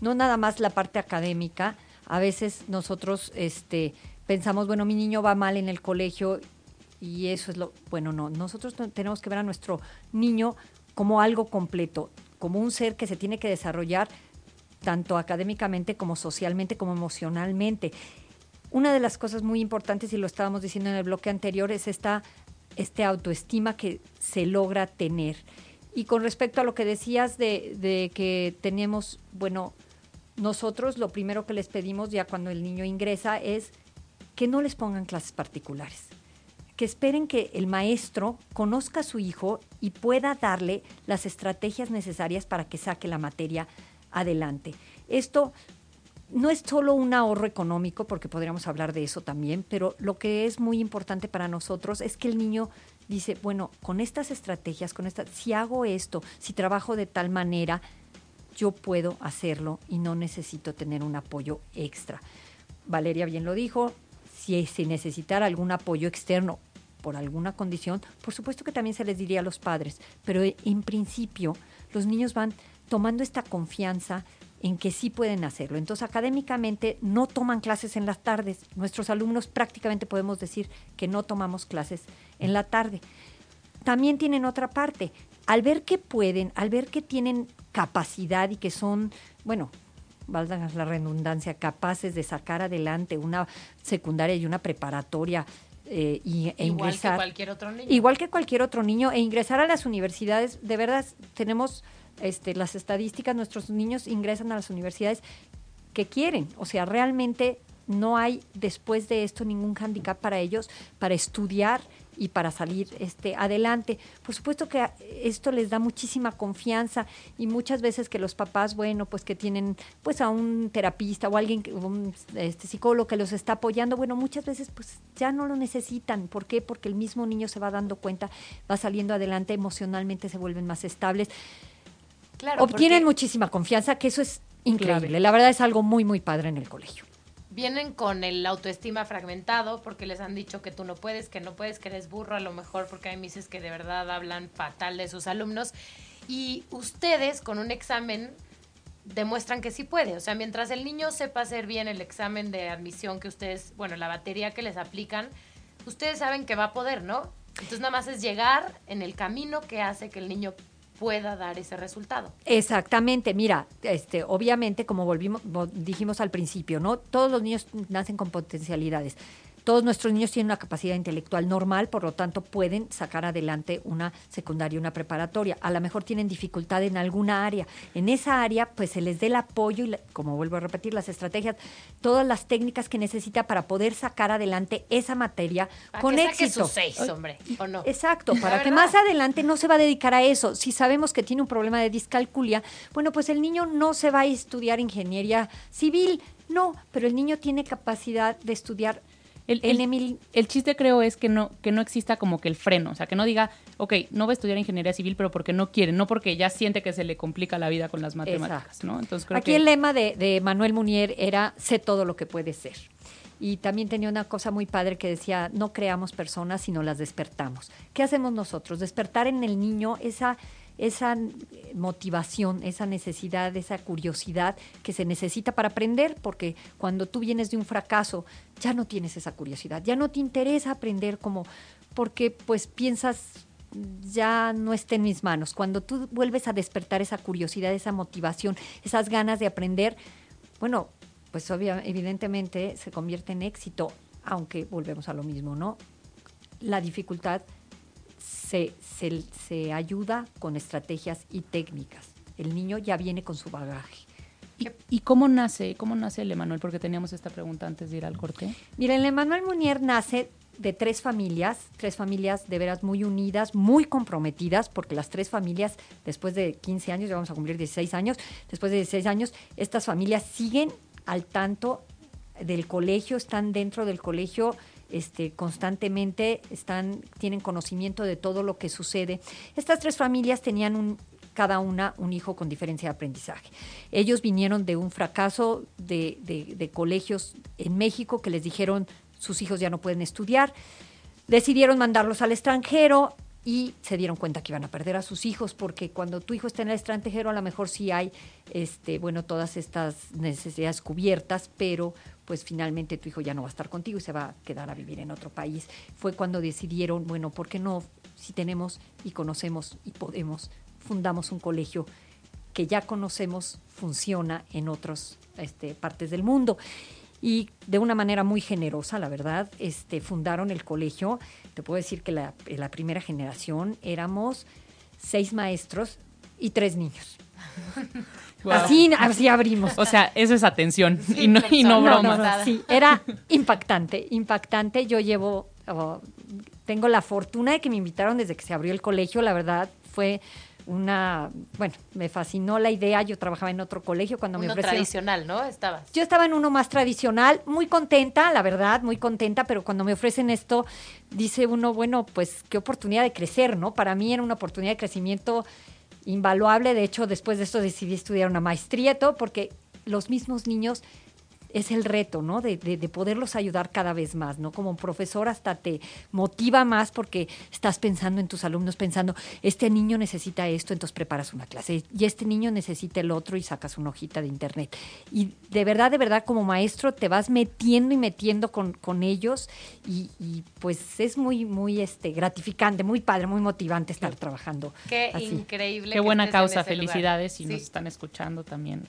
D: no nada más la parte académica. A veces nosotros, este, pensamos, bueno, mi niño va mal en el colegio y eso es lo bueno no nosotros no- tenemos que ver a nuestro niño como algo completo como un ser que se tiene que desarrollar tanto académicamente como socialmente como emocionalmente. Una de las cosas muy importantes y lo estábamos diciendo en el bloque anterior es esta este autoestima que se logra tener. Y con respecto a lo que decías de, de que tenemos bueno nosotros lo primero que les pedimos ya cuando el niño ingresa es que no les pongan clases particulares, que esperen que el maestro conozca a su hijo y pueda darle las estrategias necesarias para que saque la materia adelante. Esto no es solo un ahorro económico, porque podríamos hablar de eso también, pero lo que es muy importante para nosotros es que el niño dice, bueno, con estas estrategias, con esta, si hago esto, si trabajo de tal manera, yo puedo hacerlo y no necesito tener un apoyo extra. Valeria bien lo dijo, si se necesitara algún apoyo externo por alguna condición, por supuesto que también se les diría a los padres, pero en principio los niños van tomando esta confianza en que sí pueden hacerlo. Entonces, académicamente no toman clases en las tardes. Nuestros alumnos prácticamente podemos decir que no tomamos clases en la tarde. También tienen otra parte. Al ver que pueden, al ver que tienen capacidad y que son, bueno, valga la redundancia, capaces de sacar adelante una secundaria y una preparatoria eh, y, e
B: Igual
D: ingresar.
B: que cualquier otro niño.
D: Igual que cualquier otro niño, e ingresar a las universidades, de verdad, tenemos este, las estadísticas, nuestros niños ingresan a las universidades que quieren, o sea, realmente no hay después de esto ningún hándicap para ellos para estudiar y para salir este, adelante. Por supuesto que esto les da muchísima confianza y muchas veces que los papás, bueno, pues que tienen pues a un terapista o alguien, un este, psicólogo que los está apoyando, bueno, muchas veces pues ya no lo necesitan. ¿Por qué? Porque el mismo niño se va dando cuenta, va saliendo adelante, emocionalmente se vuelven más estables. Claro, Obtienen muchísima confianza, que eso es increíble. La verdad es algo muy, muy padre en el colegio
B: vienen con el autoestima fragmentado porque les han dicho que tú no puedes, que no puedes, que eres burro a lo mejor porque hay mises que de verdad hablan fatal de sus alumnos y ustedes con un examen demuestran que sí puede. O sea, mientras el niño sepa hacer bien el examen de admisión que ustedes, bueno, la batería que les aplican, ustedes saben que va a poder, ¿no? Entonces nada más es llegar en el camino que hace que el niño pueda dar ese resultado.
D: Exactamente, mira, este, obviamente, como volvimos, dijimos al principio, ¿no? Todos los niños nacen con potencialidades. Todos nuestros niños tienen una capacidad intelectual normal, por lo tanto pueden sacar adelante una secundaria, una preparatoria. A lo mejor tienen dificultad en alguna área. En esa área, pues se les dé el apoyo y, como vuelvo a repetir, las estrategias, todas las técnicas que necesita para poder sacar adelante esa materia con que éxito.
B: Sus seis, hombre, ¿o no?
D: Exacto, para que más adelante no se va a dedicar a eso. Si sabemos que tiene un problema de discalculia, bueno, pues el niño no se va a estudiar ingeniería civil, no, pero el niño tiene capacidad de estudiar
C: el, el, chiste creo es que no, que no exista como que el freno, o sea, que no diga, ok, no va a estudiar ingeniería civil, pero porque no quiere, no porque ya siente que se le complica la vida con las matemáticas, ¿no?
D: Entonces creo Aquí el lema de, de Manuel Munier era, sé todo lo que puede ser y también tenía una cosa muy padre que decía, no creamos personas, sino las despertamos. ¿Qué hacemos nosotros? Despertar en el niño esa esa motivación, esa necesidad, esa curiosidad que se necesita para aprender, porque cuando tú vienes de un fracaso, ya no tienes esa curiosidad, ya no te interesa aprender como, porque pues piensas ya no está en mis manos. Cuando tú vuelves a despertar esa curiosidad, esa motivación, esas ganas de aprender, bueno, pues obviamente, evidentemente se convierte en éxito, aunque volvemos a lo mismo, ¿no? La dificultad se, se, ayuda con estrategias y técnicas. El niño ya viene con su bagaje.
C: ¿Y, cómo nace? ¿Cómo nace el Emanuel? Porque teníamos esta pregunta antes de ir al corte.
D: Mira, el Emanuel Munier nace de tres familias, tres familias de veras muy unidas, muy comprometidas, porque las tres familias, después de 15 años, ya vamos a cumplir 16 años, después de 16 años, estas familias siguen al tanto del colegio, están dentro del colegio este, constantemente están, tienen conocimiento de todo lo que sucede. Estas tres familias tenían un, cada una un hijo con diferencia de aprendizaje. Ellos vinieron de un fracaso de, de, colegios en México que les dijeron sus hijos ya no pueden estudiar. Decidieron mandarlos al extranjero y se dieron cuenta que iban a perder a sus hijos porque cuando tu hijo está en el extranjero a lo mejor sí hay este bueno todas estas necesidades cubiertas pero pues finalmente tu hijo ya no va a estar contigo y se va a quedar a vivir en otro país. Fue cuando decidieron, bueno, ¿por qué no? Si tenemos y conocemos y podemos, fundamos un colegio que ya conocemos, funciona en otras este, partes del mundo. Y de una manera muy generosa, la verdad, este, fundaron el colegio. Te puedo decir que la, la primera generación éramos seis maestros y tres niños. Así, así abrimos.
C: O sea, eso es atención y no, y no broma.
D: sí, era impactante, impactante. Yo llevo, oh, tengo la fortuna de que me invitaron desde que se abrió el colegio, la verdad fue una, bueno, me fascinó la idea, yo trabajaba en otro colegio cuando me ofrecieron.
B: tradicional, ¿no? Estabas.
D: Yo estaba en uno más tradicional, muy contenta, la verdad, muy contenta, pero cuando me ofrecen esto, dice uno, bueno, pues qué oportunidad de crecer, ¿no? Para mí era una oportunidad de crecimiento invaluable. De hecho, después de esto decidí estudiar una maestría, todo porque los mismos niños es el reto, ¿no? De, de, poderlos ayudar cada vez más, ¿no? Como profesor hasta te motiva más porque estás pensando en tus alumnos, pensando, este niño necesita esto, entonces preparas una clase, y este niño necesita el otro y sacas una hojita de internet. Y de verdad, de verdad, como maestro te vas metiendo y metiendo con, con ellos y, y, pues es muy, muy este, gratificante, muy padre, muy motivante estar trabajando.
B: Qué increíble.
C: Qué buena causa, felicidades y nos están escuchando también.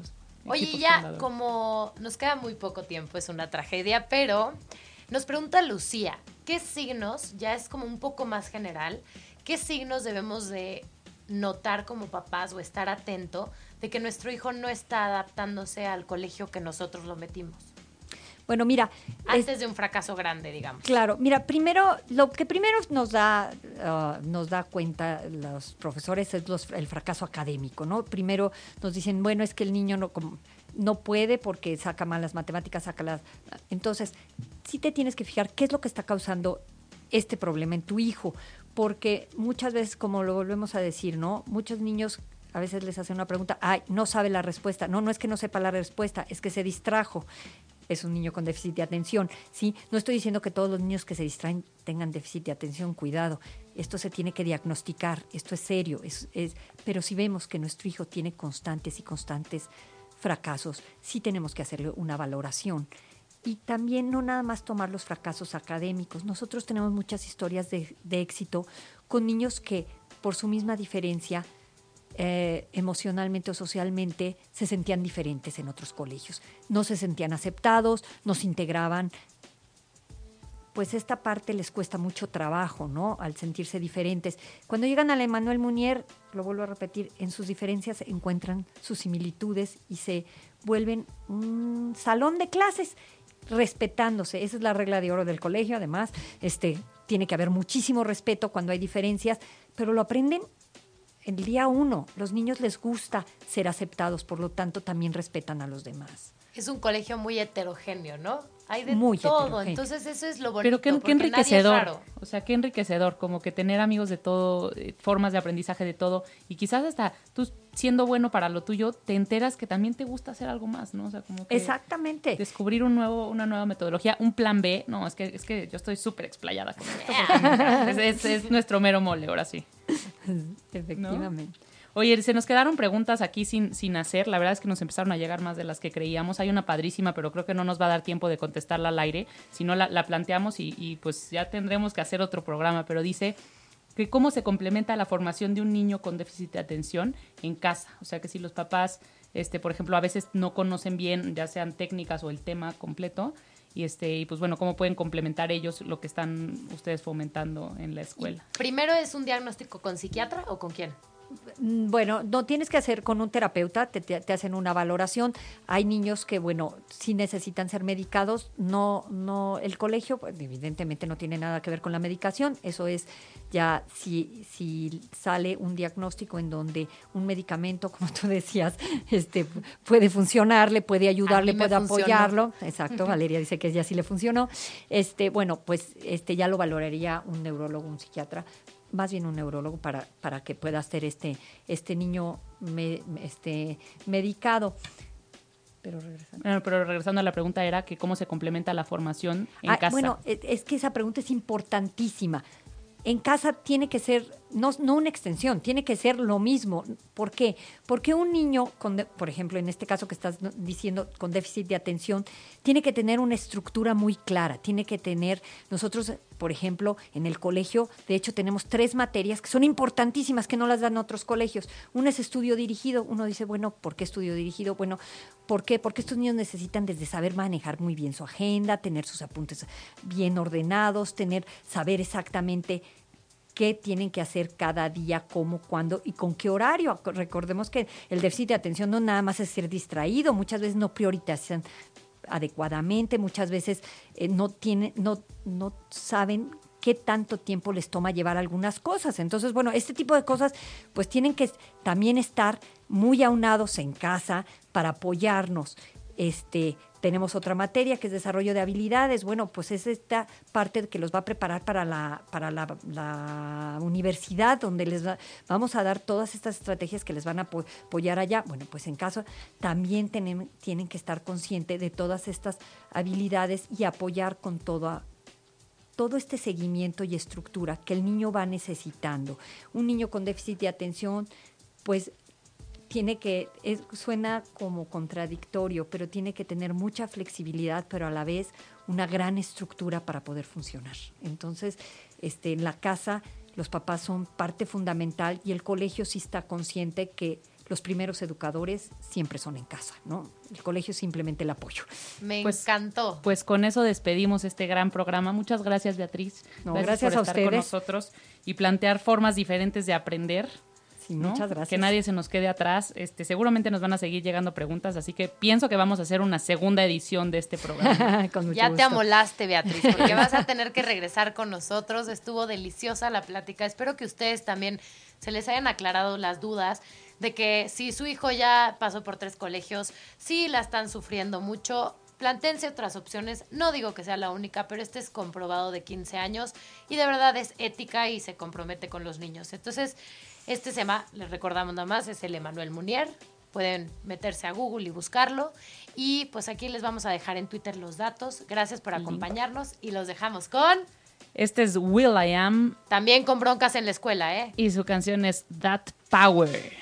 B: Oye, ya como nos queda muy poco tiempo, es una tragedia, pero nos pregunta Lucía, ¿qué signos, ya es como un poco más general, qué signos debemos de notar como papás o estar atento de que nuestro hijo no está adaptándose al colegio que nosotros lo metimos?
D: Bueno, mira.
B: Antes de un fracaso grande, digamos.
D: Claro, mira, primero, lo que primero nos da, uh, nos da cuenta los profesores es el fracaso académico, ¿no? Primero nos dicen, bueno, es que el niño no, no puede porque saca mal las matemáticas, saca las... Entonces, sí te tienes que fijar qué es lo que está causando este problema en tu hijo, porque muchas veces, como lo volvemos a decir, ¿no? Muchos niños a veces les hacen una pregunta, ay, no sabe la respuesta. No, no es que no sepa la respuesta, es que se distrajo. Es un niño con déficit de atención. Sí, no estoy diciendo que todos los niños que se distraen tengan déficit de atención, cuidado. Esto se tiene que diagnosticar, esto es serio, es, es, pero si vemos que nuestro hijo tiene constantes y constantes fracasos, sí tenemos que hacerle una valoración. Y también no nada más tomar los fracasos académicos. Nosotros tenemos muchas historias de, de éxito con niños que por su misma diferencia eh, emocionalmente o socialmente se sentían diferentes en otros colegios. No se sentían aceptados, no se integraban. Pues esta parte les cuesta mucho trabajo, ¿no? Al sentirse diferentes. Cuando llegan a la Emanuel Munier, lo vuelvo a repetir, en sus diferencias encuentran sus similitudes y se vuelven un salón de clases respetándose. Esa es la regla de oro del colegio, además. Este, tiene que haber muchísimo respeto cuando hay diferencias, pero lo aprenden el día uno. Los niños les gusta ser aceptados, por lo tanto también respetan a los demás.
B: Es un colegio muy heterogéneo, ¿no? Hay de todo, entonces eso es lo bonito.
C: Pero qué, enriquecedor, o sea, qué enriquecedor, como que tener amigos de todo, eh, formas de aprendizaje de todo, y quizás hasta tú siendo bueno para lo tuyo, te enteras que también te gusta hacer algo más, ¿no? O sea, como que
D: Exactamente.
C: Descubrir un nuevo, una nueva metodología, un plan B, no, es que, es que yo estoy súper explayada con esto, es, nuestro mero mole, ahora sí.
D: Efectivamente.
C: Oye, se nos quedaron preguntas aquí sin, sin hacer. La verdad es que nos empezaron a llegar más de las que creíamos. Hay una padrísima, pero creo que no nos va a dar tiempo de contestarla al aire. Si no, la, planteamos y, y, pues ya tendremos que hacer otro programa. Pero dice que cómo se complementa la formación de un niño con déficit de atención en casa. O sea, que si los papás, este, por ejemplo, a veces no conocen bien, ya sean técnicas o el tema completo, y este y pues bueno cómo pueden complementar ellos lo que están ustedes fomentando en la escuela
B: primero es un diagnóstico con psiquiatra o con quién
D: bueno, no tienes que hacer con un terapeuta, te, hacen una valoración. Hay niños que, bueno, sí necesitan ser medicados. No, no, el colegio, pues, evidentemente no tiene nada que ver con la medicación. Eso es ya si, si sale un diagnóstico en donde un medicamento, como tú decías, este, puede funcionarle, puede ayudarle, puede apoyarlo. Exacto, Valeria dice que ya sí le funcionó. Este, bueno, pues este ya lo valoraría un neurólogo, un psiquiatra más bien un neurólogo para, para que pueda ser este, este niño este, medicado.
C: Pero regresando. pero regresando a la pregunta era que cómo se complementa la formación en ah, casa.
D: Bueno, es que esa pregunta es importantísima en casa tiene que ser, no, no, una extensión, tiene que ser lo mismo. ¿Por qué? Porque un niño, por ejemplo, en este caso que estás diciendo, con déficit de atención, tiene que tener una estructura muy clara, tiene que tener, nosotros, por ejemplo, en el colegio, de hecho, tenemos tres materias que son importantísimas, que no las dan otros colegios. Uno es estudio dirigido, uno dice, bueno, ¿por qué estudio dirigido? Bueno, ¿por qué? Porque estos niños necesitan desde saber manejar muy bien su agenda, tener sus apuntes bien ordenados, tener, saber exactamente qué tienen que hacer cada día, cómo, cuándo y con qué horario. Recordemos que el déficit de atención no nada más es ser distraído, muchas veces no priorizan adecuadamente, muchas veces eh, no, tienen, no, no saben qué tanto tiempo les toma llevar algunas cosas. Entonces, bueno, este tipo de cosas pues tienen que también estar muy aunados en casa para apoyarnos. Este, tenemos otra materia que es desarrollo de habilidades. Bueno, pues es esta parte que los va a preparar para la, para la, universidad, donde les vamos a dar todas estas estrategias que les van a apoyar allá. Bueno, pues en caso también tienen, tienen que estar conscientes de todas estas habilidades y apoyar con todo todo este seguimiento y estructura que el niño va necesitando. Un niño con déficit de atención, pues tiene que, suena como contradictorio, pero tiene que tener mucha flexibilidad, pero a la vez una gran estructura para poder funcionar. Entonces, este, en la casa los papás son parte fundamental y el colegio sí está consciente que los primeros educadores siempre son en casa, ¿no? El colegio es simplemente el apoyo.
B: Me pues, encantó.
C: Pues con eso despedimos este gran programa. Muchas gracias, Beatriz.
D: gracias, por a estar con
C: nosotros y plantear formas diferentes de aprender ¿no?
D: muchas gracias.
C: Que nadie se nos quede atrás. Este, seguramente nos van a seguir llegando preguntas, así que pienso que vamos a hacer una segunda edición de este programa.
D: Con mucho
B: Ya te amolaste, Beatriz, porque vas a tener que regresar con nosotros. Estuvo deliciosa la plática. Espero que ustedes también se les hayan aclarado las dudas de que si su hijo ya pasó por tres colegios, sí la están sufriendo mucho. Plantense otras opciones. No digo que sea la única, pero este es comprobado de 15 años y de verdad es ética y se compromete con los niños. Entonces, este se llama, les recordamos nada más, es el Emanuel Munier. Pueden meterse a Google y buscarlo. Y pues aquí les vamos a dejar en Twitter los datos. Gracias por acompañarnos y los dejamos con
C: Este es Will I Am
B: también con broncas en la escuela, ¿eh?
C: y su canción es That Power.